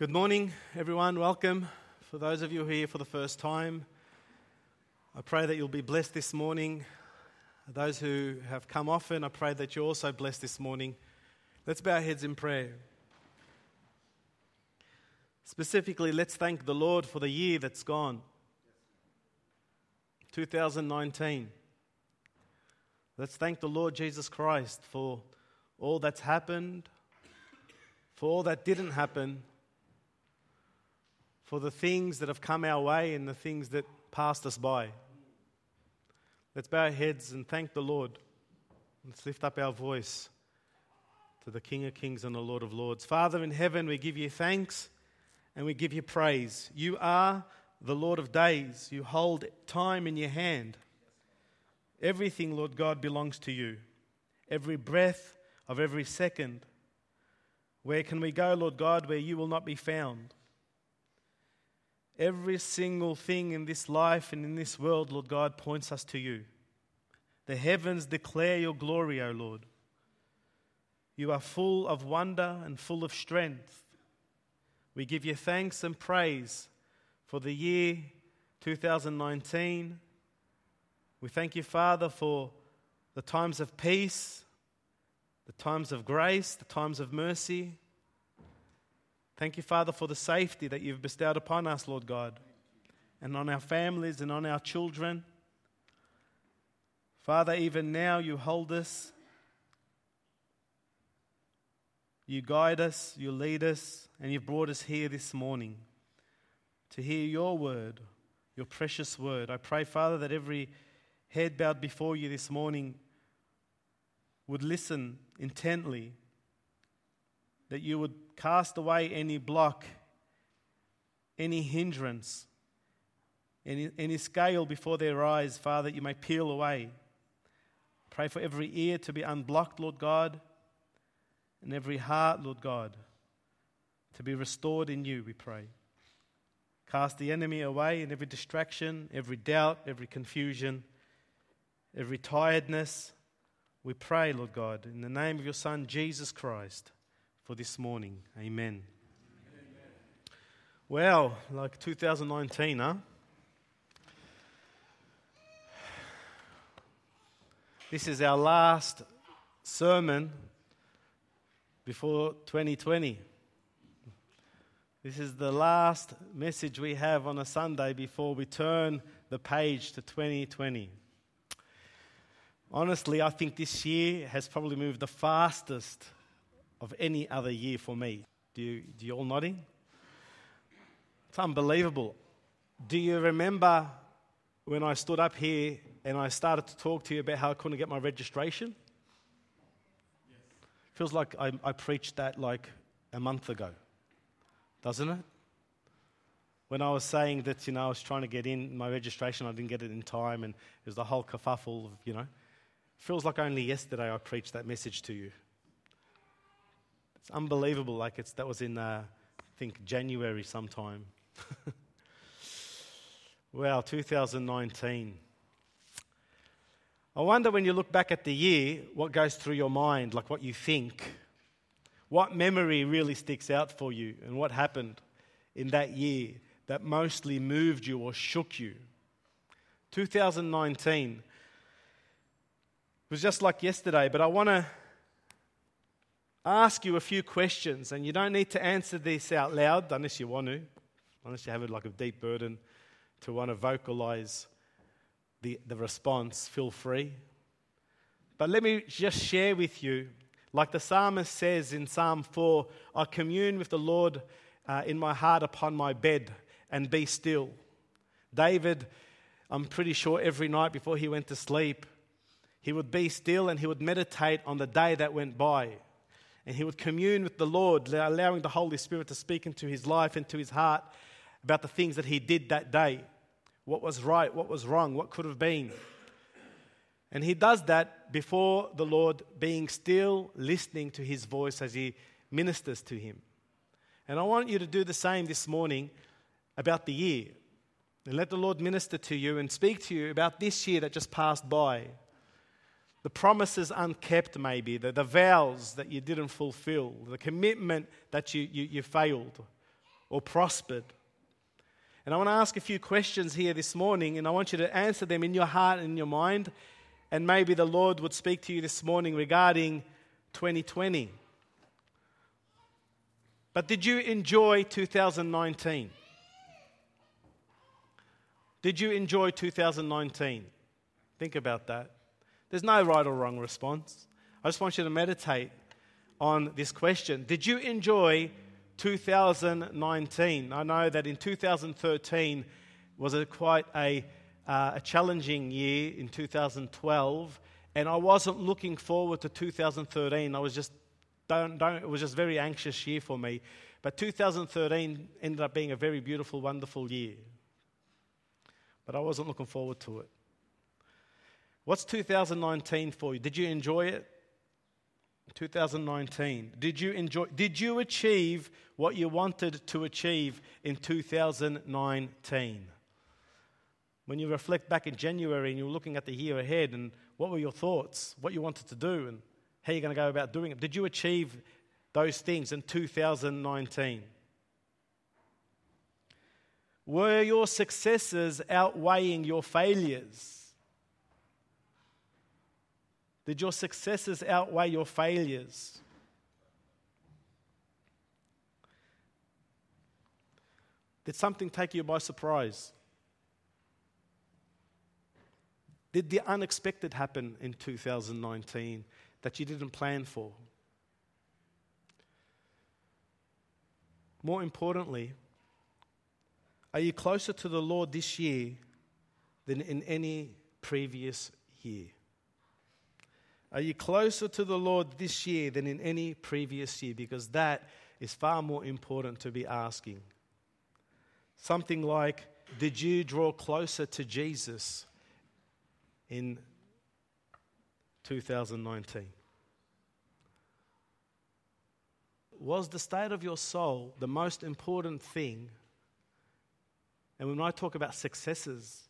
Good morning, everyone. Welcome. For those of you here for the first time, I pray that you'll be blessed this morning. Those who have come often, I pray that you're also blessed this morning. Let's bow our heads in prayer. Specifically, let's thank the Lord for the year that's gone 2019. Let's thank the Lord Jesus Christ for all that's happened, for all that didn't happen, for the things that have come our way and the things that passed us by. Let's bow our heads and thank the Lord. Let's lift up our voice to the King of Kings and the Lord of Lords. Father in heaven, we give you thanks and we give you praise. You are the Lord of days, you hold time in your hand. Everything, Lord God, belongs to you. Every breath of every second. Where can we go, Lord God, where you will not be found? Every single thing in this life and in this world, Lord God, points us to you. The heavens declare your glory, O Lord. You are full of wonder and full of strength. We give you thanks and praise for the year 2019. We thank you, Father, for the times of peace, the times of grace, the times of mercy. Thank you, Father, for the safety that you've bestowed upon us, Lord God, and on our families and on our children. Father, even now you hold us, you guide us, you lead us, and you've brought us here this morning to hear your word, your precious word. I pray, Father, that every head bowed before you this morning would listen intently that you would cast away any block, any hindrance, any, any scale before their eyes, Father, you may peel away. Pray for every ear to be unblocked, Lord God, and every heart, Lord God, to be restored in you, we pray. Cast the enemy away in every distraction, every doubt, every confusion, every tiredness. We pray, Lord God, in the name of your Son, Jesus Christ for this morning. Amen. Amen. Well, like 2019, huh? This is our last sermon before 2020. This is the last message we have on a Sunday before we turn the page to 2020. Honestly, I think this year has probably moved the fastest of any other year for me. Do you, do you all nodding? It's unbelievable. Do you remember when I stood up here and I started to talk to you about how I couldn't get my registration? Yes. Feels like I, I preached that like a month ago, doesn't it? When I was saying that, you know, I was trying to get in my registration, I didn't get it in time, and it was the whole kerfuffle of, you know. Feels like only yesterday I preached that message to you. It's unbelievable. Like it's, that was in, uh, I think, January sometime. well, 2019. I wonder when you look back at the year, what goes through your mind, like what you think. What memory really sticks out for you, and what happened in that year that mostly moved you or shook you? 2019 was just like yesterday, but I want to ask you a few questions, and you don't need to answer this out loud unless you want to, unless you have like a deep burden to want to vocalize the, the response. Feel free. But let me just share with you, like the psalmist says in Psalm 4 I commune with the Lord uh, in my heart upon my bed and be still. David, I'm pretty sure every night before he went to sleep, he would be still and he would meditate on the day that went by and he would commune with the Lord, allowing the Holy Spirit to speak into his life and to his heart about the things that he did that day what was right, what was wrong, what could have been. And he does that before the Lord, being still listening to his voice as he ministers to him. And I want you to do the same this morning about the year. And let the Lord minister to you and speak to you about this year that just passed by the promises unkept, maybe, the, the vows that you didn't fulfill, the commitment that you, you, you failed. or prospered? And I want to ask a few questions here this morning, and I want you to answer them in your heart and in your mind. And maybe the Lord would speak to you this morning regarding 2020. But did you enjoy 2019? Did you enjoy 2019? Think about that. There's no right or wrong response. I just want you to meditate on this question. Did you enjoy 2019? I know that in 2013 was a quite a, uh, a challenging year in 2012, and I wasn't looking forward to 2013. I was just don't, don't, it was just a very anxious year for me. But 2013 ended up being a very beautiful, wonderful year. But I wasn't looking forward to it. What's 2019 for you? Did you enjoy it? 2019. Did you enjoy did you achieve what you wanted to achieve in 2019? When you reflect back in January and you're looking at the year ahead and what were your thoughts, what you wanted to do and how you're going to go about doing it. Did you achieve those things in 2019? Were your successes outweighing your failures? Did your successes outweigh your failures? Did something take you by surprise? Did the unexpected happen in 2019 that you didn't plan for? More importantly, are you closer to the Lord this year than in any previous year? Are you closer to the Lord this year than in any previous year? Because that is far more important to be asking. Something like, Did you draw closer to Jesus in 2019? Was the state of your soul the most important thing? And when I talk about successes,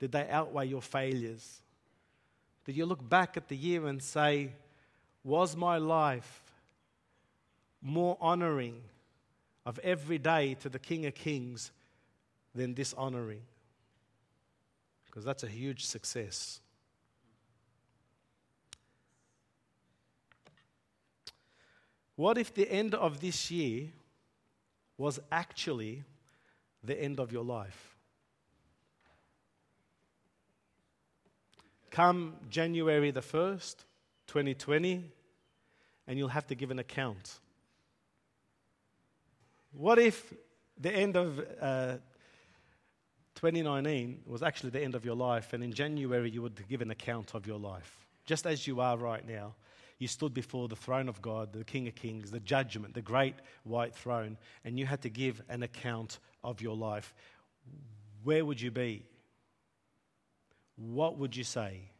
did they outweigh your failures? Did you look back at the year and say, Was my life more honoring of every day to the King of Kings than dishonoring? Because that's a huge success. What if the end of this year was actually the end of your life? Come January the 1st, 2020, and you'll have to give an account. What if the end of uh, 2019 was actually the end of your life, and in January you would give an account of your life, just as you are right now? You stood before the throne of God, the King of Kings, the judgment, the great white throne, and you had to give an account of your life. Where would you be? What would you say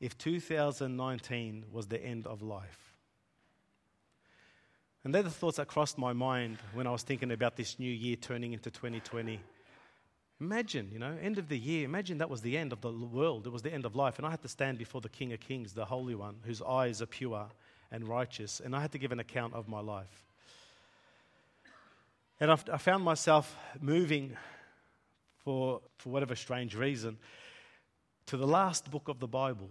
if 2019 was the end of life? And they're the thoughts that crossed my mind when I was thinking about this new year turning into 2020. Imagine, you know, end of the year, imagine that was the end of the world, it was the end of life, and I had to stand before the King of Kings, the Holy One, whose eyes are pure and righteous, and I had to give an account of my life. And I found myself moving for, for whatever strange reason to the last book of the Bible,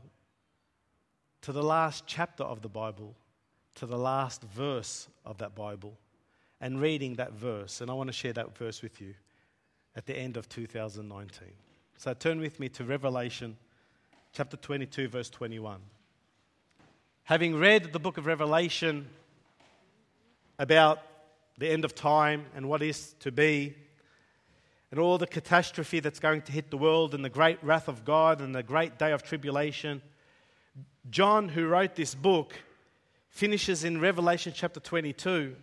to the last chapter of the Bible, to the last verse of that Bible, and reading that verse. And I want to share that verse with you at the end of 2019. So turn with me to Revelation chapter 22, verse 21. Having read the book of Revelation about the end of time and what is to be, and all the catastrophe that's going to hit the world and the great wrath of God and the great day of tribulation. John, who wrote this book, finishes in Revelation chapter 22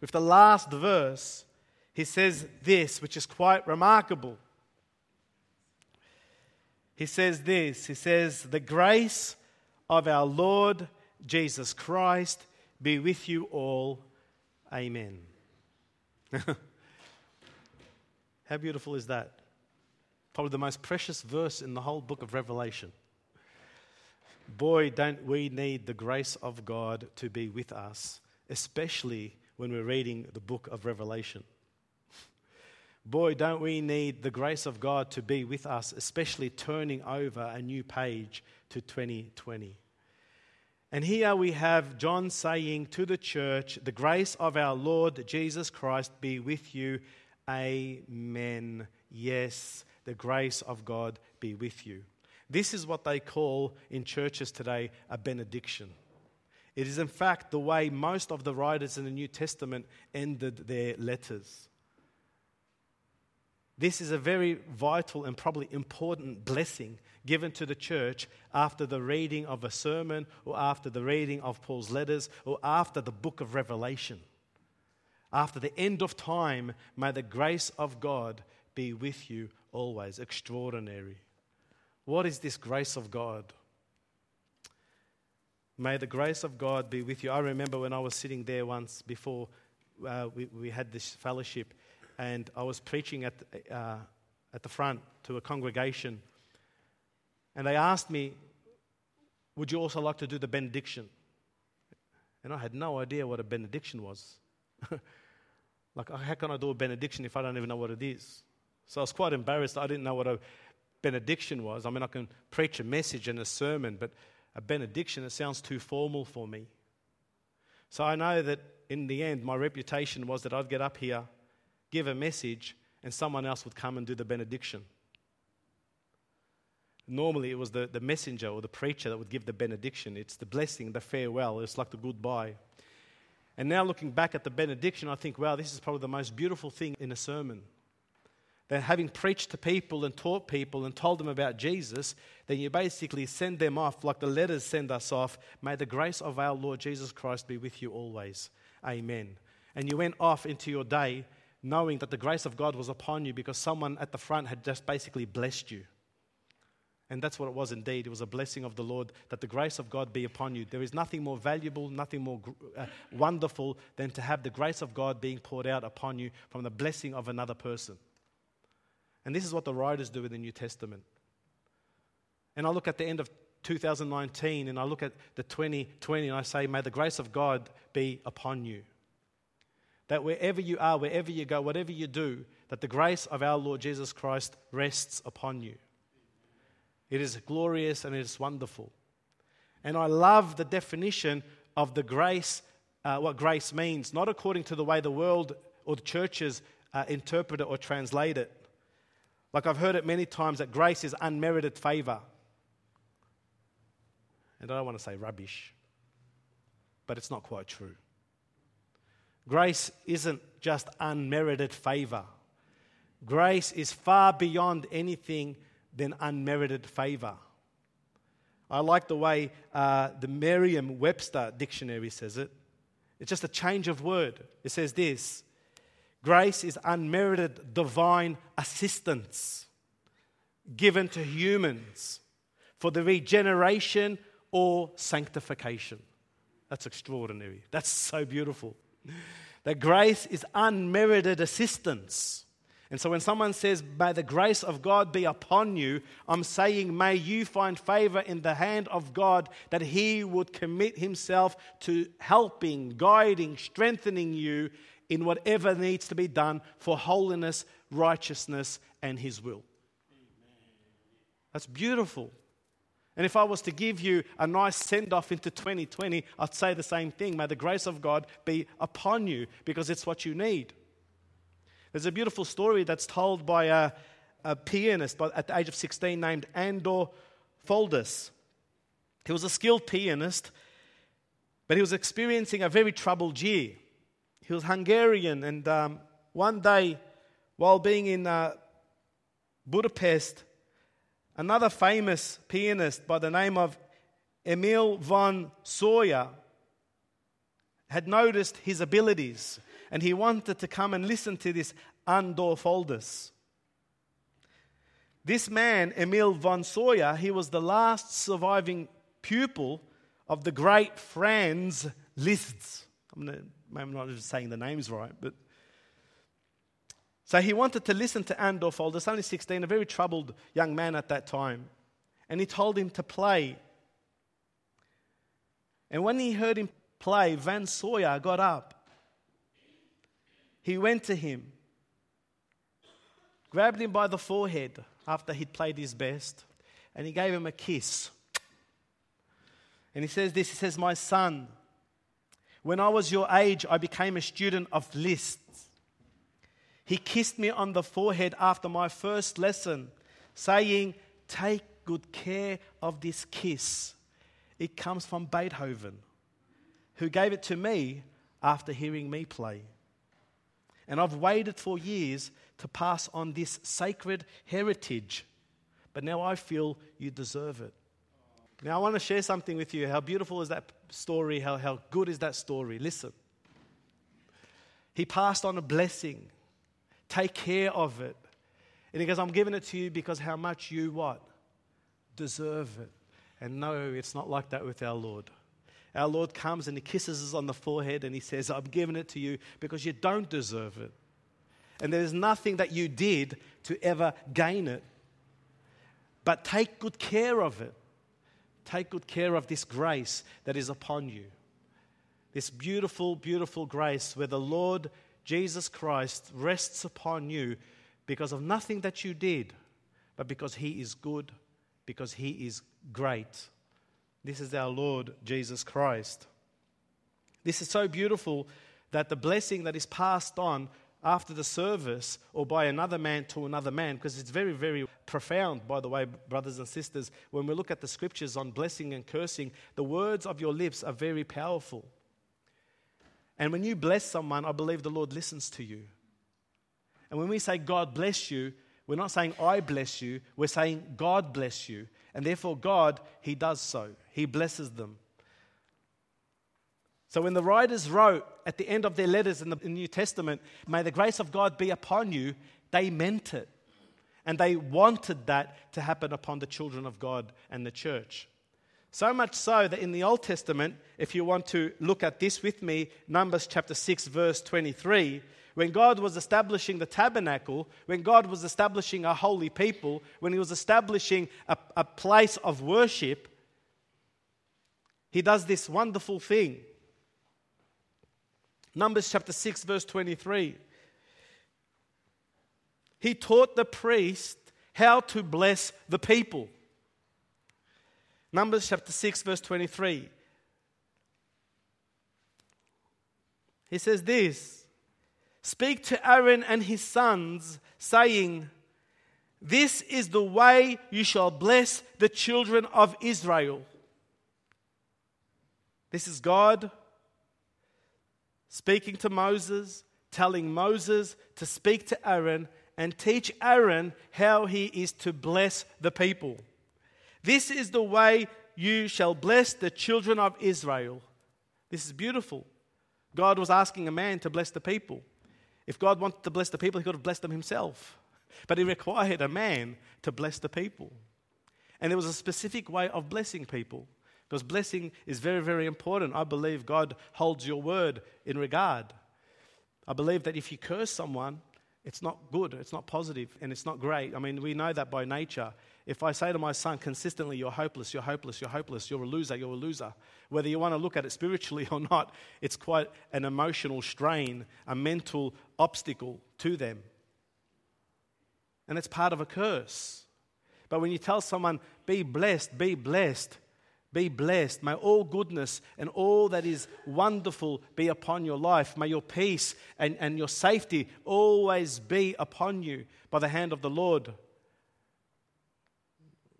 with the last verse. He says this, which is quite remarkable. He says this He says, The grace of our Lord Jesus Christ be with you all. Amen. How beautiful is that? Probably the most precious verse in the whole book of Revelation. Boy, don't we need the grace of God to be with us, especially when we're reading the book of Revelation. boy, don't we need the grace of God to be with us, especially turning over a new page to 2020. And here we have John saying to the church, The grace of our Lord Jesus Christ be with you. Amen. Yes, the grace of God be with you. This is what they call in churches today a benediction. It is, in fact, the way most of the writers in the New Testament ended their letters. This is a very vital and probably important blessing given to the church after the reading of a sermon or after the reading of Paul's letters or after the book of Revelation. After the end of time, may the grace of God be with you always. Extraordinary. What is this grace of God? May the grace of God be with you. I remember when I was sitting there once before uh, we, we had this fellowship, and I was preaching at, uh, at the front to a congregation, and they asked me, Would you also like to do the benediction? And I had no idea what a benediction was. like, how can I do a benediction if I don't even know what it is? So I was quite embarrassed. I didn't know what a benediction was. I mean, I can preach a message and a sermon, but a benediction, it sounds too formal for me. So I know that in the end, my reputation was that I'd get up here, give a message, and someone else would come and do the benediction. Normally, it was the, the messenger or the preacher that would give the benediction. It's the blessing, the farewell. It's like the goodbye. And now, looking back at the benediction, I think, wow, this is probably the most beautiful thing in a sermon that having preached to people and taught people and told them about Jesus, then you basically send them off like the letters send us off. May the grace of our Lord Jesus Christ be with you always. Amen. And you went off into your day knowing that the grace of God was upon you because someone at the front had just basically blessed you. And that's what it was indeed. It was a blessing of the Lord that the grace of God be upon you. There is nothing more valuable, nothing more uh, wonderful than to have the grace of God being poured out upon you from the blessing of another person. And this is what the writers do in the New Testament. And I look at the end of 2019 and I look at the 2020 and I say, May the grace of God be upon you. That wherever you are, wherever you go, whatever you do, that the grace of our Lord Jesus Christ rests upon you. It is glorious and it is wonderful. And I love the definition of the grace, uh, what grace means, not according to the way the world or the churches uh, interpret it or translate it. Like I've heard it many times that grace is unmerited favor. And I don't want to say rubbish, but it's not quite true. Grace isn't just unmerited favor. Grace is far beyond anything than unmerited favor. I like the way uh, the Merriam Webster dictionary says it. It's just a change of word. It says this Grace is unmerited divine assistance given to humans for the regeneration or sanctification. That's extraordinary. That's so beautiful. That grace is unmerited assistance. And so when someone says, May the grace of God be upon you, I'm saying, May you find favor in the hand of God that He would commit Himself to helping, guiding, strengthening you in whatever needs to be done for holiness, righteousness, and His will. That's beautiful. And if I was to give you a nice send off into 2020, I'd say the same thing. May the grace of God be upon you because it's what you need. There's a beautiful story that's told by a, a pianist at the age of 16 named Andor Foldes. He was a skilled pianist, but he was experiencing a very troubled year. He was Hungarian, and um, one day, while being in uh, Budapest, another famous pianist by the name of Emil von Sawyer had noticed his abilities, and he wanted to come and listen to this Andor Foldes. This man, Emil von Sawyer, he was the last surviving pupil of the great Franz Liszt. I'm to I'm not just saying the names right, but. So he wanted to listen to Andor Foldes, only 16, a very troubled young man at that time. And he told him to play. And when he heard him play, Van Sawyer got up. He went to him. grabbed him by the forehead after he'd played his best, and he gave him a kiss. And he says this He says, My son, when I was your age, I became a student of Liszt. He kissed me on the forehead after my first lesson, saying, Take good care of this kiss. It comes from Beethoven, who gave it to me after hearing me play. And I've waited for years to pass on this sacred heritage, but now I feel you deserve it. Now, I want to share something with you. How beautiful is that story? How, how good is that story? Listen. He passed on a blessing. Take care of it. And he goes, I'm giving it to you because how much you what? Deserve it. And no, it's not like that with our Lord. Our Lord comes and he kisses us on the forehead and he says, I'm giving it to you because you don't deserve it. And there's nothing that you did to ever gain it. But take good care of it. Take good care of this grace that is upon you. This beautiful, beautiful grace where the Lord Jesus Christ rests upon you because of nothing that you did, but because He is good, because He is great. This is our Lord Jesus Christ. This is so beautiful that the blessing that is passed on after the service or by another man to another man, because it's very, very profound, by the way, brothers and sisters. When we look at the scriptures on blessing and cursing, the words of your lips are very powerful. And when you bless someone, I believe the Lord listens to you. And when we say God bless you, we're not saying I bless you, we're saying God bless you. And therefore, God, He does so, He blesses them. So when the writers wrote at the end of their letters in the New Testament, may the grace of God be upon you, they meant it. And they wanted that to happen upon the children of God and the church. So much so that in the Old Testament, if you want to look at this with me, Numbers chapter 6, verse 23, when God was establishing the tabernacle, when God was establishing a holy people, when He was establishing a, a place of worship, He does this wonderful thing. Numbers chapter 6, verse 23. He taught the priest how to bless the people. Numbers chapter 6, verse 23. He says this Speak to Aaron and his sons, saying, This is the way you shall bless the children of Israel. This is God speaking to Moses, telling Moses to speak to Aaron and teach Aaron how he is to bless the people. This is the way you shall bless the children of Israel. This is beautiful. God was asking a man to bless the people. If God wanted to bless the people, he could have blessed them himself. But he required a man to bless the people. And there was a specific way of blessing people. Because blessing is very, very important. I believe God holds your word in regard. I believe that if you curse someone, it's not good, it's not positive, and it's not great. I mean, we know that by nature. If I say to my son consistently, You're hopeless, you're hopeless, you're hopeless, you're a loser, you're a loser, whether you want to look at it spiritually or not, it's quite an emotional strain, a mental obstacle to them. And it's part of a curse. But when you tell someone, Be blessed, be blessed, be blessed. May all goodness and all that is wonderful be upon your life. May your peace and, and your safety always be upon you by the hand of the Lord.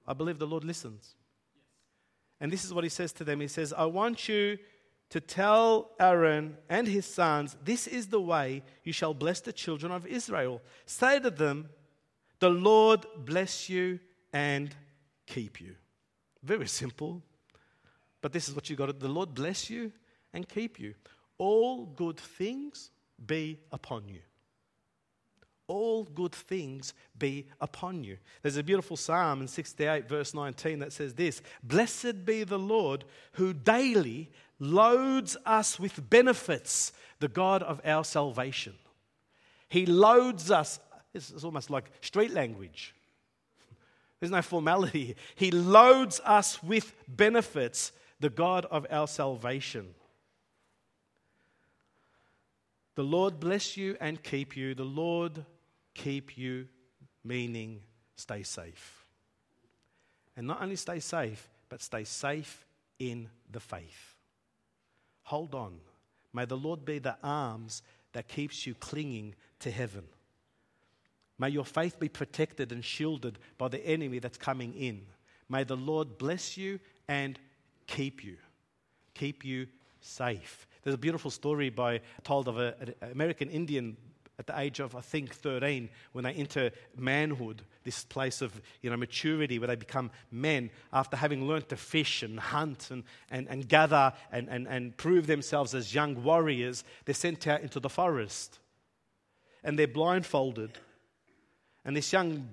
I believe the Lord listens. And this is what he says to them He says, I want you to tell Aaron and his sons, This is the way you shall bless the children of Israel. Say to them, The Lord bless you and keep you. Very simple. But this is what you got. The Lord bless you and keep you. All good things be upon you. All good things be upon you. There's a beautiful psalm in 68, verse 19, that says this Blessed be the Lord who daily loads us with benefits, the God of our salvation. He loads us, it's almost like street language. There's no formality. He loads us with benefits the God of our salvation. The Lord bless you and keep you. The Lord keep you meaning stay safe. And not only stay safe, but stay safe in the faith. Hold on. May the Lord be the arms that keeps you clinging to heaven. May your faith be protected and shielded by the enemy that's coming in. May the Lord bless you and keep you, keep you safe. There's a beautiful story by told of an American Indian at the age of I think 13 when they enter manhood, this place of you know maturity where they become men after having learned to fish and hunt and, and, and gather and, and, and prove themselves as young warriors, they're sent out into the forest. And they're blindfolded and this young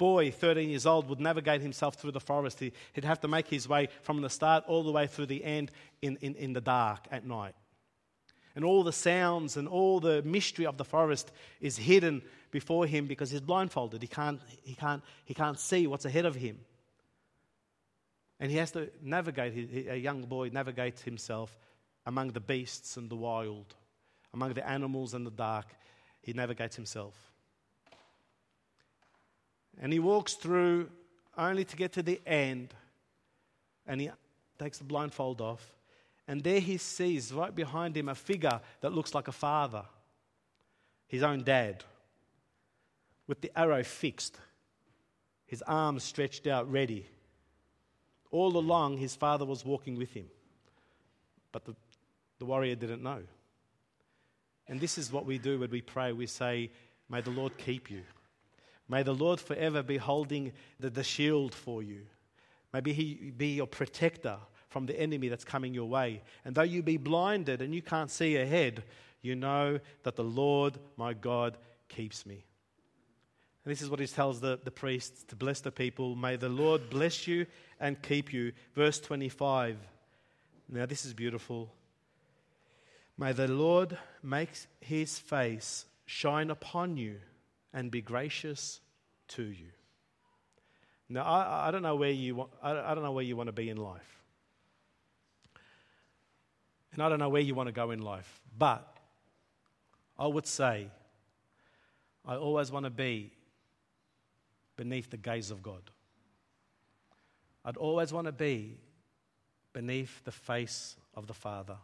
boy, 13 years old, would navigate himself through the forest. He, would have to make his way from the start all the way through the end in, in, in the dark at night. And all the sounds and all the mystery of the forest is hidden before him because he's blindfolded. He can't, he can't, he can't see what's ahead of him. And he has to navigate, a young boy navigates himself among the beasts and the wild, among the animals and the dark. He navigates himself. And he walks through only to get to the end. And he takes the blindfold off. And there he sees right behind him a figure that looks like a father, his own dad, with the arrow fixed, his arms stretched out, ready. All along, his father was walking with him. But the, the warrior didn't know. And this is what we do when we pray. We say, May the Lord keep you. May the Lord forever be holding the, the shield for you. Maybe He be your protector from the enemy that's coming your way. And though you be blinded and you can't see ahead, you know that the Lord my God keeps me. And this is what he tells the, the priests to bless the people. May the Lord bless you and keep you. Verse 25. Now, this is beautiful. May the Lord make his face shine upon you and be gracious to you. Now, I, I don't know where you want, I, don't know where you want to be in life. And I don't know where you want to go in life. But I would say I always want to be beneath the gaze of God. I'd always want to be beneath the face of the Father.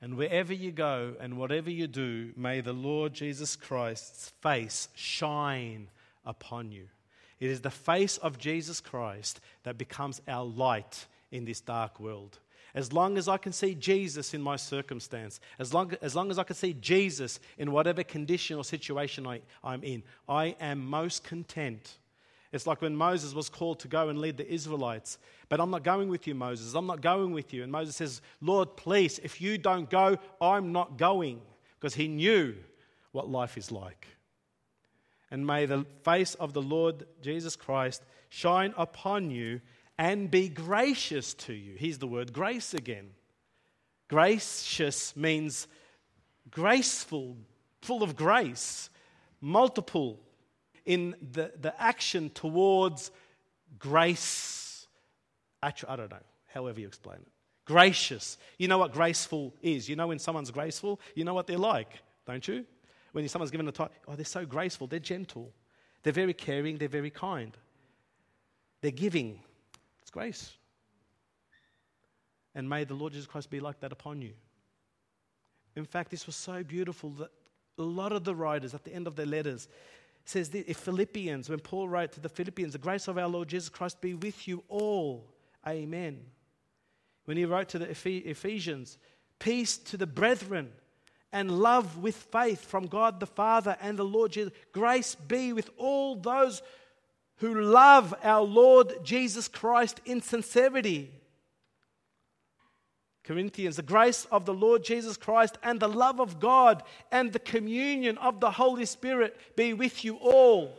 And wherever you go and whatever you do, may the Lord Jesus Christ's face shine upon you. It is the face of Jesus Christ that becomes our light in this dark world. As long as I can see Jesus in my circumstance, as long, as long as I can see Jesus in whatever condition or situation I, I'm in, I am most content it's like when Moses was called to go and lead the Israelites. But I'm not going with you, Moses. I'm not going with you. And Moses says, Lord, please, if you don't go, I'm not going. Because he knew what life is like. And may the face of the Lord Jesus Christ shine upon you and be gracious to you. Here's the word grace again. Gracious means graceful, full of grace, multiple in the, the action towards grace. Actually, I don't know, however you explain it. Gracious. You know what graceful is. You know when someone's graceful, you know what they're like, don't you? When someone's given a title, oh, they're so graceful, they're gentle, they're very caring, they're very kind, they're giving. It's grace. And may the Lord Jesus Christ be like that upon you. In fact, this was so beautiful that a lot of the writers at the end of their letters, says if Philippians, when Paul wrote to the Philippians, the grace of our Lord Jesus Christ be with you all. Amen. When he wrote to the Ephesians, peace to the brethren and love with faith from God the Father and the Lord Jesus. Grace be with all those who love our Lord Jesus Christ in sincerity. Corinthians, the grace of the Lord Jesus Christ and the love of God and the communion of the Holy Spirit be with you all.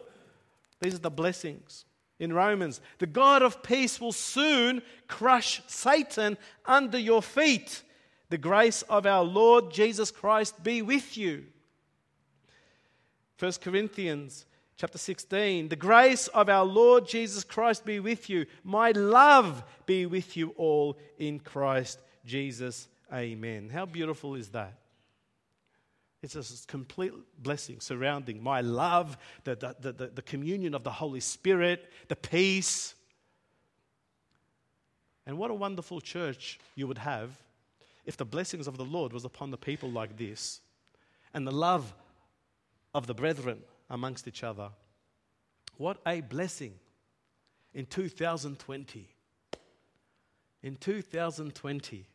These are the blessings. In Romans, the God of peace will soon crush Satan under your feet. The grace of our Lord Jesus Christ be with you. 1 Corinthians chapter 16 the grace of our Lord Jesus Christ be with you. My love be with you all in Christ Jesus. Amen. How beautiful is that? It's a complete blessing surrounding my love, the, the, the, the, communion of the Holy Spirit, the peace. And what a wonderful church you would have if the blessings of the Lord was upon the people like this and the love of the brethren amongst each other. What a blessing in 2020. In 2020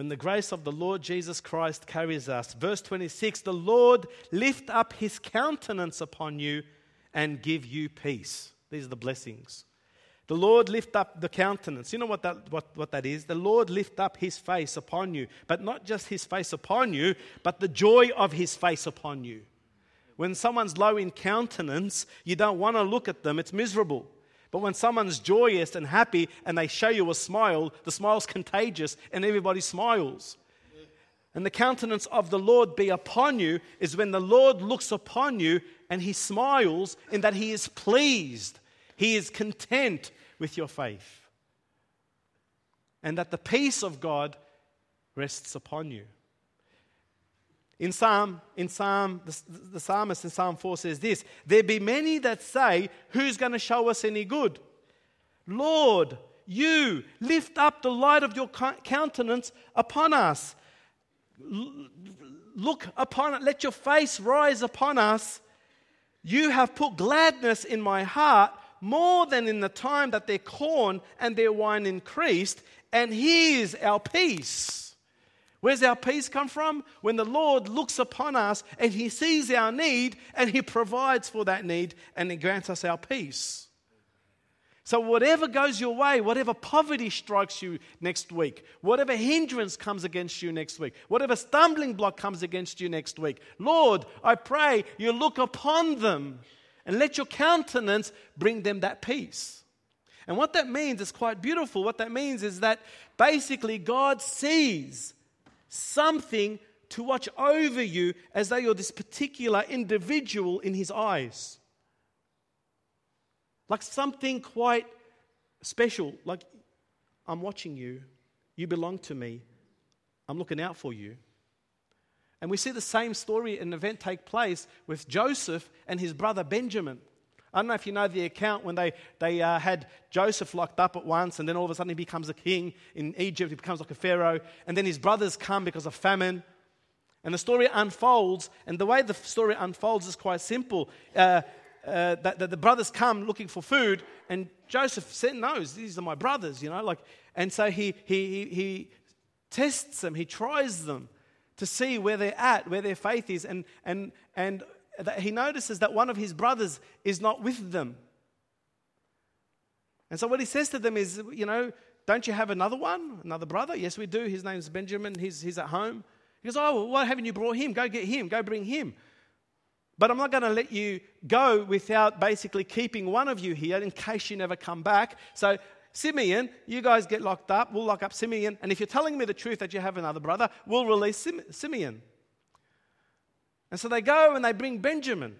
when the grace of the Lord Jesus Christ carries us. Verse 26 The Lord lift up his countenance upon you and give you peace. These are the blessings. The Lord lift up the countenance. You know what that, what, what that is? The Lord lift up his face upon you, but not just his face upon you, but the joy of his face upon you. When someone's low in countenance, you don't want to look at them, it's miserable. But when someone's joyous and happy and they show you a smile, the smile's contagious and everybody smiles. And the countenance of the Lord be upon you is when the Lord looks upon you and he smiles in that he is pleased, he is content with your faith. And that the peace of God rests upon you. In Psalm, in Psalm, the, the psalmist in Psalm 4 says this There be many that say, Who's going to show us any good? Lord, you lift up the light of your countenance upon us. Look upon it, let your face rise upon us. You have put gladness in my heart more than in the time that their corn and their wine increased, and here's our peace. Where's our peace come from? When the Lord looks upon us and He sees our need and He provides for that need and He grants us our peace. So, whatever goes your way, whatever poverty strikes you next week, whatever hindrance comes against you next week, whatever stumbling block comes against you next week, Lord, I pray you look upon them and let your countenance bring them that peace. And what that means is quite beautiful. What that means is that basically God sees something to watch over you as though you're this particular individual in his eyes. Like something quite special, like I'm watching you, you belong to me, I'm looking out for you. And we see the same story, and event take place with Joseph and his brother Benjamin. I don't know if you know the account when they, they uh, had Joseph locked up at once, and then all of a sudden he becomes a king in Egypt, he becomes like a pharaoh, and then his brothers come because of famine. And the story unfolds, and the way the story unfolds is quite simple. Uh, uh, that, that, the brothers come looking for food, and Joseph said, knows these are my brothers, you know, like, and so he, he, he, he tests them, he tries them to see where they're at, where their faith is, and, and, and that he notices that one of his brothers is not with them. And so what he says to them is, you know, don't you have another one, another brother? Yes, we do. His name's Benjamin. He's, he's at home. He goes, oh, well, why haven't you brought him? Go get him. Go bring him. But I'm not going to let you go without basically keeping one of you here in case you never come back. So, Simeon, you guys get locked up. We'll lock up Simeon. And if you're telling me the truth that you have another brother, we'll release Simeon. And so they go and they bring Benjamin.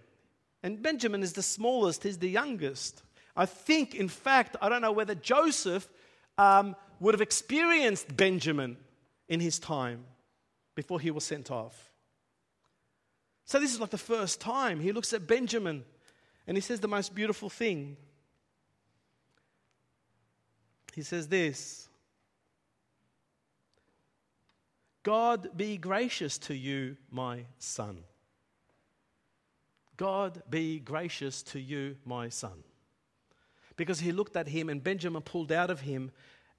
And Benjamin is the smallest, he's the youngest. I think, in fact, I don't know whether Joseph um, would have experienced Benjamin in his time before he was sent off. So, this is like the first time he looks at Benjamin and he says the most beautiful thing. He says this God be gracious to you, my son. God be gracious to you, my son. Because he looked at him, and Benjamin pulled out of him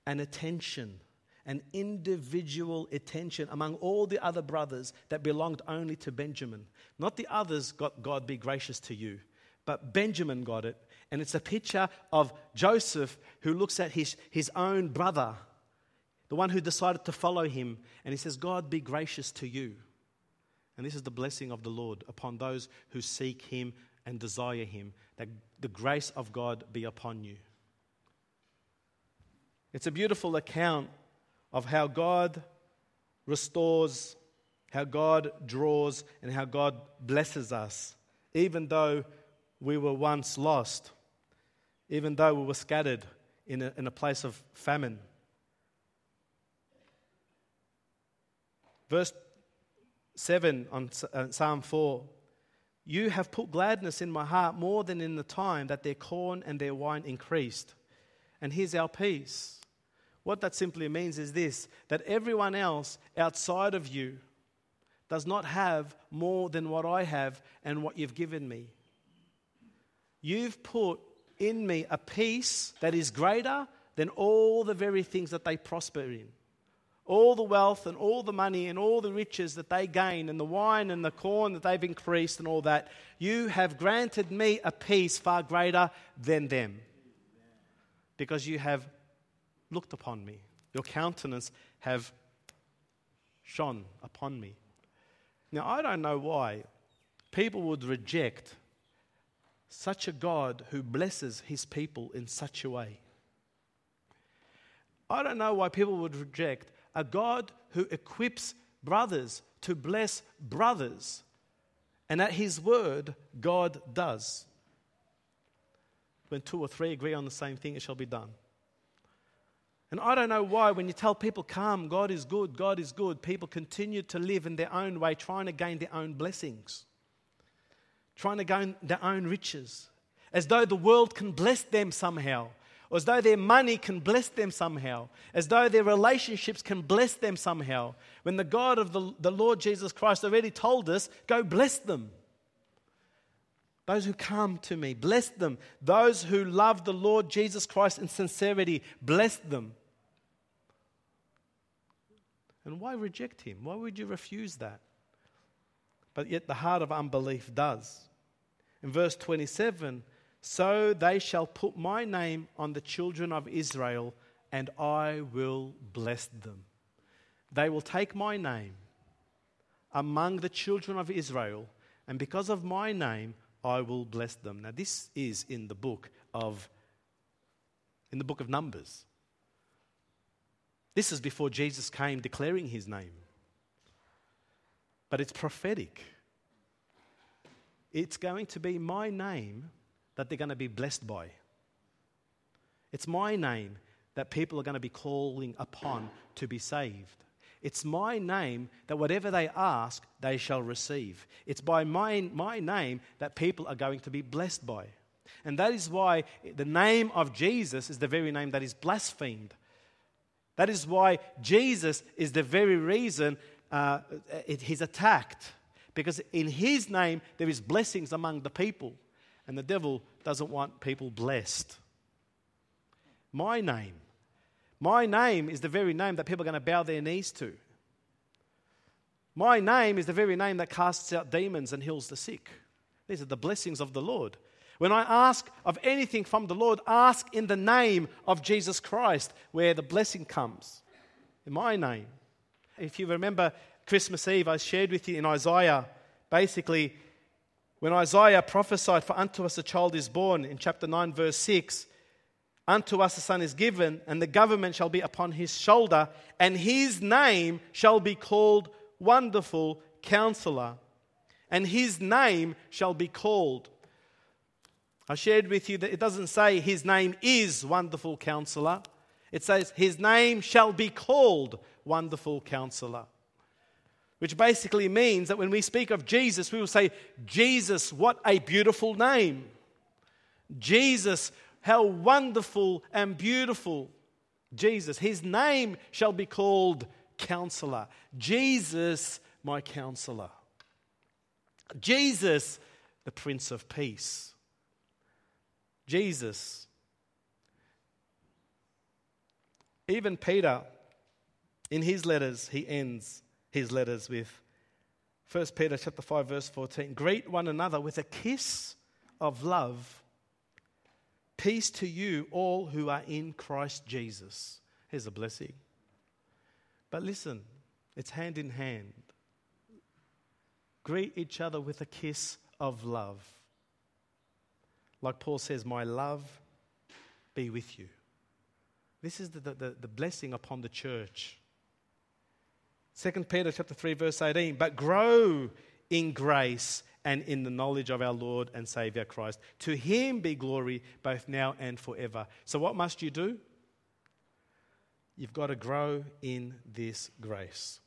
an attention, an individual attention among all the other brothers that belonged only to Benjamin. Not the others got God be gracious to you, but Benjamin got it. And it's a picture of Joseph who looks at his, his own brother, the one who decided to follow him, and he says, God be gracious to you. And this is the blessing of the Lord upon those who seek Him and desire Him, that the grace of God be upon you. It's a beautiful account of how God restores, how God draws, and how God blesses us, even though we were once lost, even though we were scattered in a, in a place of famine. Verse 7 on uh, Psalm 4 You have put gladness in my heart more than in the time that their corn and their wine increased. And here's our peace. What that simply means is this that everyone else outside of you does not have more than what I have and what you've given me. You've put in me a peace that is greater than all the very things that they prosper in. All the wealth and all the money and all the riches that they gain, and the wine and the corn that they've increased, and all that, you have granted me a peace far greater than them. Because you have looked upon me, your countenance have shone upon me. Now, I don't know why people would reject such a God who blesses his people in such a way. I don't know why people would reject a God who equips brothers to bless brothers. And at his word, God does. When two or three agree on the same thing, it shall be done. And I don't know why, when you tell people, come, God is good, God is good, people continue to live in their own way, trying to gain their own blessings, trying to gain their own riches, as though the world can bless them somehow, as though their money can bless them somehow, as though their relationships can bless them somehow, when the God of the, the Lord Jesus Christ already told us, go bless them. Those who come to me, bless them. Those who love the Lord Jesus Christ in sincerity, bless them. And why reject him? Why would you refuse that? But yet the heart of unbelief does. In verse 27, so they shall put my name on the children of Israel, and I will bless them. They will take my name among the children of Israel, and because of my name, I will bless them. Now, this is in the book of in the book of Numbers. This is before Jesus came declaring his name. But it's prophetic. It's going to be my name that they're going to be blessed by. It's my name that people are going to be calling upon to be saved. It's my name that whatever they ask, they shall receive. It's by my, my name that people are going to be blessed by. And that is why the name of Jesus is the very name that is blasphemed. That is why Jesus is the very reason uh, it, he's attacked. Because in his name, there is blessings among the people. And the devil doesn't want people blessed. My name. My name is the very name that people are going to bow their knees to. My name is the very name that casts out demons and heals the sick. These are the blessings of the Lord. When I ask of anything from the Lord, ask in the name of Jesus Christ, where the blessing comes. In my name. If you remember Christmas Eve, I shared with you in Isaiah, basically, when Isaiah prophesied, For unto us a child is born, in chapter 9, verse 6, Unto us a son is given, and the government shall be upon his shoulder, and his name shall be called Wonderful Counselor, and his name shall be called I shared with you that it doesn't say his name is Wonderful Counselor. It says his name shall be called Wonderful Counselor. Which basically means that when we speak of Jesus, we will say, Jesus, what a beautiful name. Jesus, how wonderful and beautiful. Jesus, his name shall be called Counselor. Jesus, my Counselor. Jesus, the Prince of Peace. Jesus. Even Peter, in his letters, he ends his letters with 1 Peter chapter 5 verse 14. Greet one another with a kiss of love. Peace to you all who are in Christ Jesus. Here's a blessing. But listen, it's hand in hand. Greet each other with a kiss of love. Like Paul says, My love be with you. This is the, the, the blessing upon the church. 2 Peter chapter 3, verse 18. But grow in grace and in the knowledge of our Lord and Savior Christ. To him be glory both now and forever. So, what must you do? You've got to grow in this grace.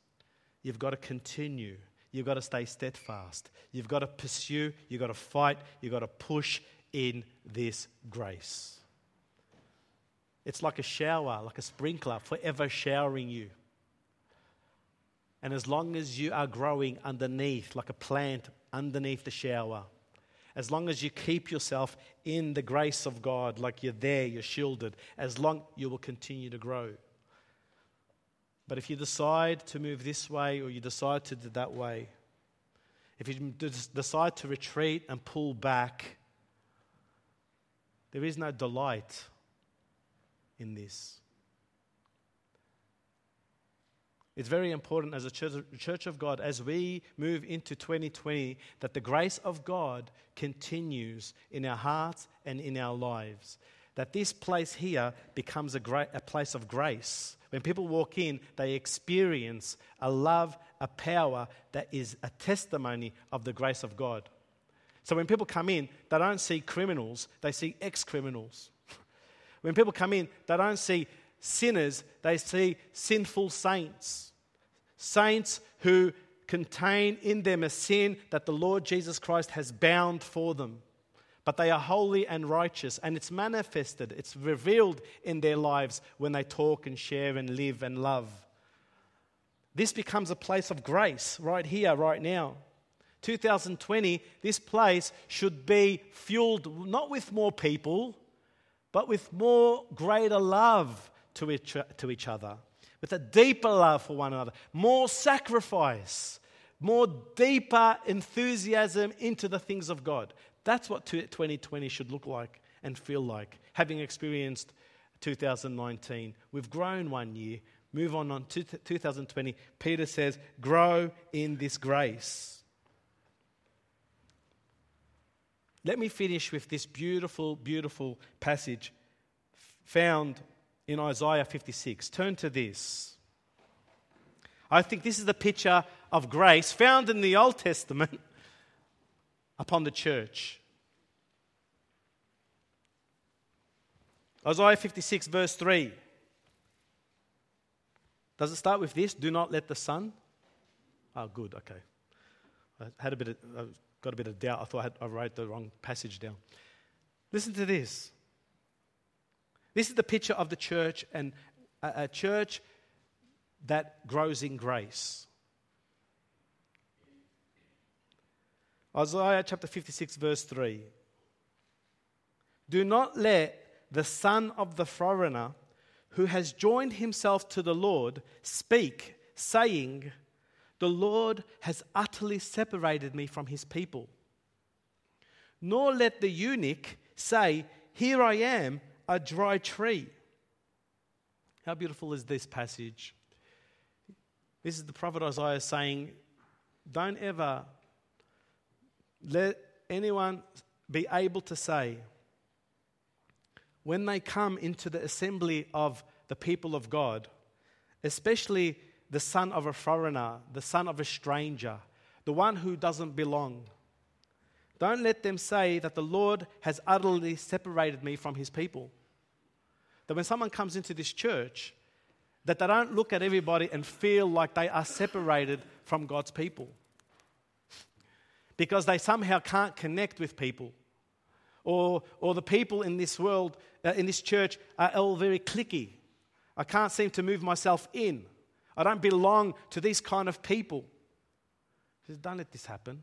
You've got to continue. you've got to stay steadfast. You've got to pursue, you've got to fight, you've got to push in this grace. It's like a shower, like a sprinkler, forever showering you. And as long as you are growing underneath, like a plant underneath the shower, as long as you keep yourself in the grace of God, like you're there, you're shielded, as long you will continue to grow. But if you decide to move this way or you decide to do that way, if you decide to retreat and pull back, there is no delight in this. It's very important as a church, of God, as we move into 2020, that the grace of God continues in our hearts and in our lives. That this place here becomes a, great, a place of grace. When people walk in, they experience a love, a power that is a testimony of the grace of God. So when people come in, they don't see criminals, they see ex criminals. when people come in, they don't see sinners, they see sinful saints. Saints who contain in them a sin that the Lord Jesus Christ has bound for them. But they are holy and righteous, and it's manifested, it's revealed in their lives when they talk and share and live and love. This becomes a place of grace right here, right now. 2020, this place should be fueled not with more people, but with more greater love to each, to each other, with a deeper love for one another, more sacrifice, more deeper enthusiasm into the things of God. That's what 2020 should look like and feel like, having experienced 2019. We've grown one year. Move on on to 2020. Peter says, grow in this grace. Let me finish with this beautiful, beautiful passage found in Isaiah 56. Turn to this. I think this is the picture of grace found in the Old Testament upon the church. Isaiah 56, verse 3. Does it start with this? Do not let the sun. Oh, good, okay. I had a bit of, I got a bit of doubt. I thought I, had, I wrote the wrong passage down. Listen to this. This is the picture of the church and a, a church that grows in grace. Isaiah chapter 56, verse 3. Do not let the son of the foreigner who has joined himself to the Lord speak, saying, The Lord has utterly separated me from his people. Nor let the eunuch say, Here I am, a dry tree. How beautiful is this passage? This is the prophet Isaiah saying, Don't ever let anyone be able to say, when they come into the assembly of the people of God, especially the son of a foreigner, the son of a stranger, the one who doesn't belong, don't let them say that the Lord has utterly separated me from his people. That when someone comes into this church, that they don't look at everybody and feel like they are separated from God's people. Because they somehow can't connect with people. Or, or the people in this world, uh, in this church, are all very cliquey. I can't seem to move myself in. I don't belong to these kind of people. He says, Don't let this happen.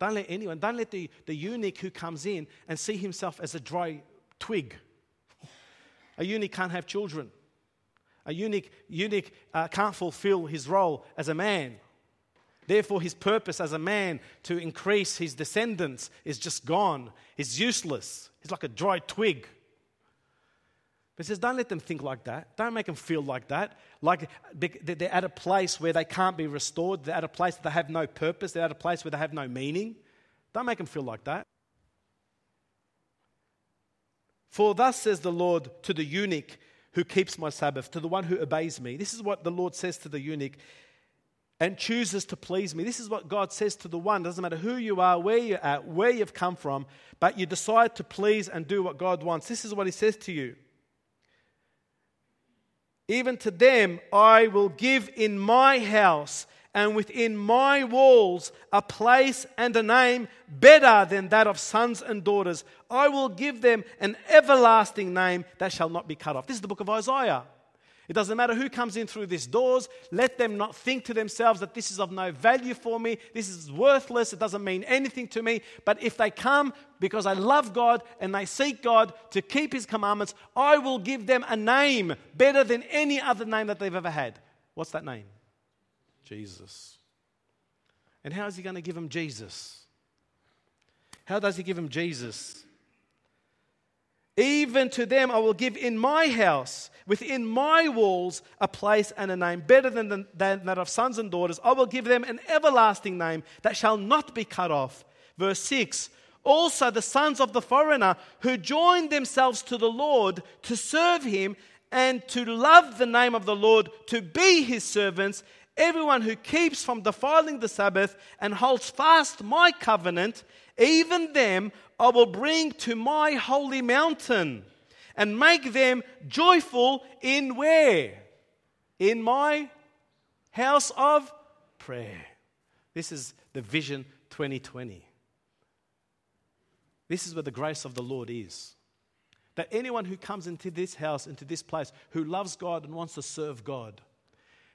Don't let anyone, don't let the, the eunuch who comes in and see himself as a dry twig. A eunuch can't have children. A eunuch, eunuch uh, can't fulfill his role as a man. Therefore, his purpose as a man to increase his descendants is just gone. He's useless. He's like a dry twig. But he says, don't let them think like that. Don't make them feel like that. Like they're at a place where they can't be restored. They're at a place that they have no purpose. They're at a place where they have no meaning. Don't make them feel like that. For thus says the Lord to the eunuch who keeps my Sabbath, to the one who obeys me. This is what the Lord says to the eunuch and chooses to please me. This is what God says to the one. It Doesn't matter who you are, where you're at, where you've come from, but you decide to please and do what God wants. This is what He says to you. Even to them I will give in my house and within my walls a place and a name better than that of sons and daughters. I will give them an everlasting name that shall not be cut off. This is the book of Isaiah. It doesn't matter who comes in through these doors. Let them not think to themselves that this is of no value for me. This is worthless. It doesn't mean anything to me. But if they come because I love God and they seek God to keep His commandments, I will give them a name better than any other name that they've ever had. What's that name? Jesus. And how is He going to give them Jesus? How does He give them Jesus? Even to them I will give in my house, within my walls, a place and a name better than, the, than that of sons and daughters. I will give them an everlasting name that shall not be cut off. Verse 6 Also, the sons of the foreigner who join themselves to the Lord to serve him and to love the name of the Lord, to be his servants, everyone who keeps from defiling the Sabbath and holds fast my covenant, even them I will bring to my holy mountain and make them joyful in where? In my house of prayer. This is the vision 2020. This is where the grace of the Lord is. That anyone who comes into this house, into this place, who loves God and wants to serve God,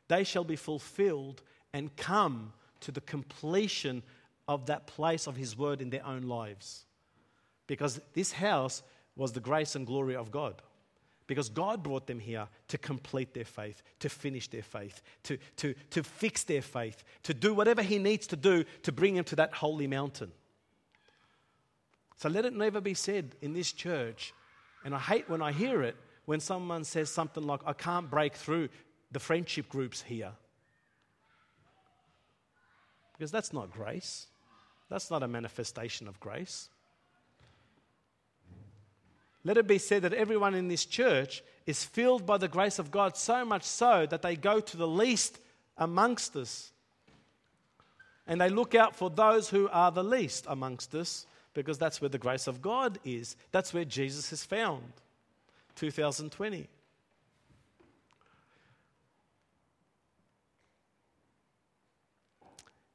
they shall be fulfilled and come to the completion of that place of His word in their own lives. Because this house was the grace and glory of God. Because God brought them here to complete their faith, to finish their faith, to, to, to fix their faith, to do whatever He needs to do to bring them to that holy mountain. So let it never be said in this church, and I hate when I hear it, when someone says something like, I can't break through the friendship groups here. Because that's not grace. That's not a manifestation of grace. Let it be said that everyone in this church is filled by the grace of God, so much so that they go to the least amongst us. And they look out for those who are the least amongst us because that's where the grace of God is. That's where Jesus is found. 2020.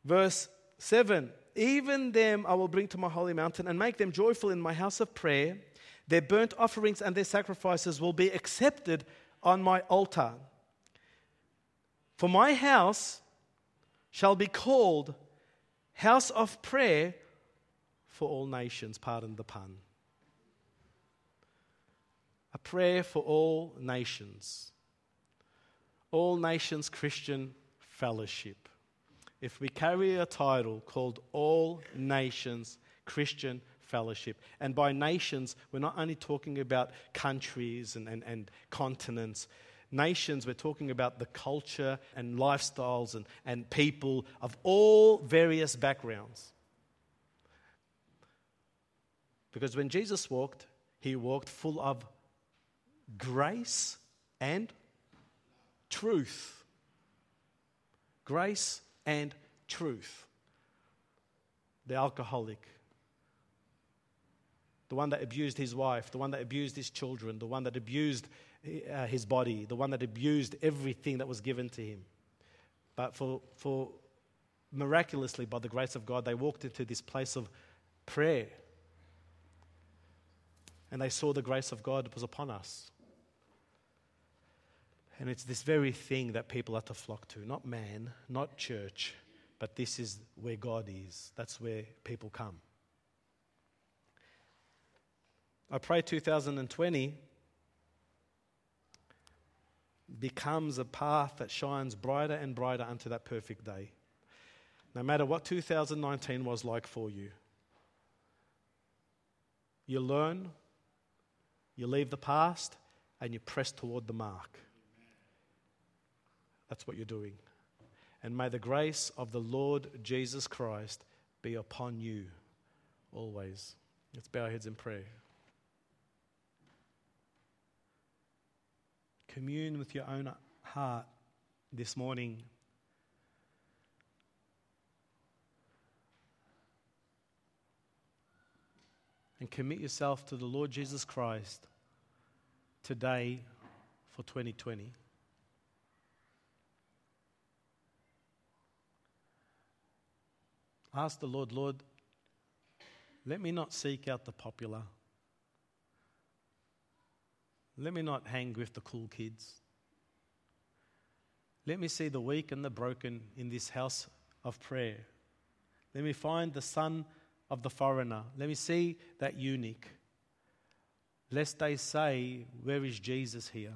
Verse 7 Even them I will bring to my holy mountain and make them joyful in my house of prayer. Their burnt offerings and their sacrifices will be accepted on my altar. For my house shall be called house of prayer for all nations. Pardon the pun. A prayer for all nations. All Nations Christian Fellowship if we carry a title called All Nations Christian Fellowship, and by nations, we're not only talking about countries and, and, and continents, nations, we're talking about the culture and lifestyles and, and people of all various backgrounds. Because when Jesus walked, he walked full of grace and truth. Grace and truth. The alcoholic, the one that abused his wife, the one that abused his children, the one that abused uh, his body, the one that abused everything that was given to him. But for, for miraculously, by the grace of God, they walked into this place of prayer. And they saw the grace of God was upon us. And it's this very thing that people are to flock to not man, not church, but this is where God is. That's where people come. I pray 2020 becomes a path that shines brighter and brighter unto that perfect day. No matter what 2019 was like for you, you learn, you leave the past, and you press toward the mark. That's what you're doing. And may the grace of the Lord Jesus Christ be upon you always. Let's bow our heads in prayer. Commune with your own heart this morning. And commit yourself to the Lord Jesus Christ today for 2020. Ask the Lord, Lord, let me not seek out the popular. Let me not hang with the cool kids. Let me see the weak and the broken in this house of prayer. Let me find the son of the foreigner. Let me see that eunuch. Lest they say, Where is Jesus here?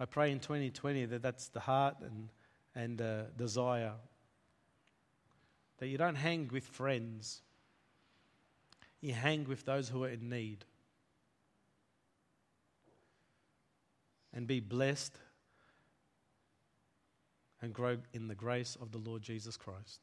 I pray in 2020 that that's the heart and, and uh, desire. That you don't hang with friends, you hang with those who are in need. And be blessed and grow in the grace of the Lord Jesus Christ.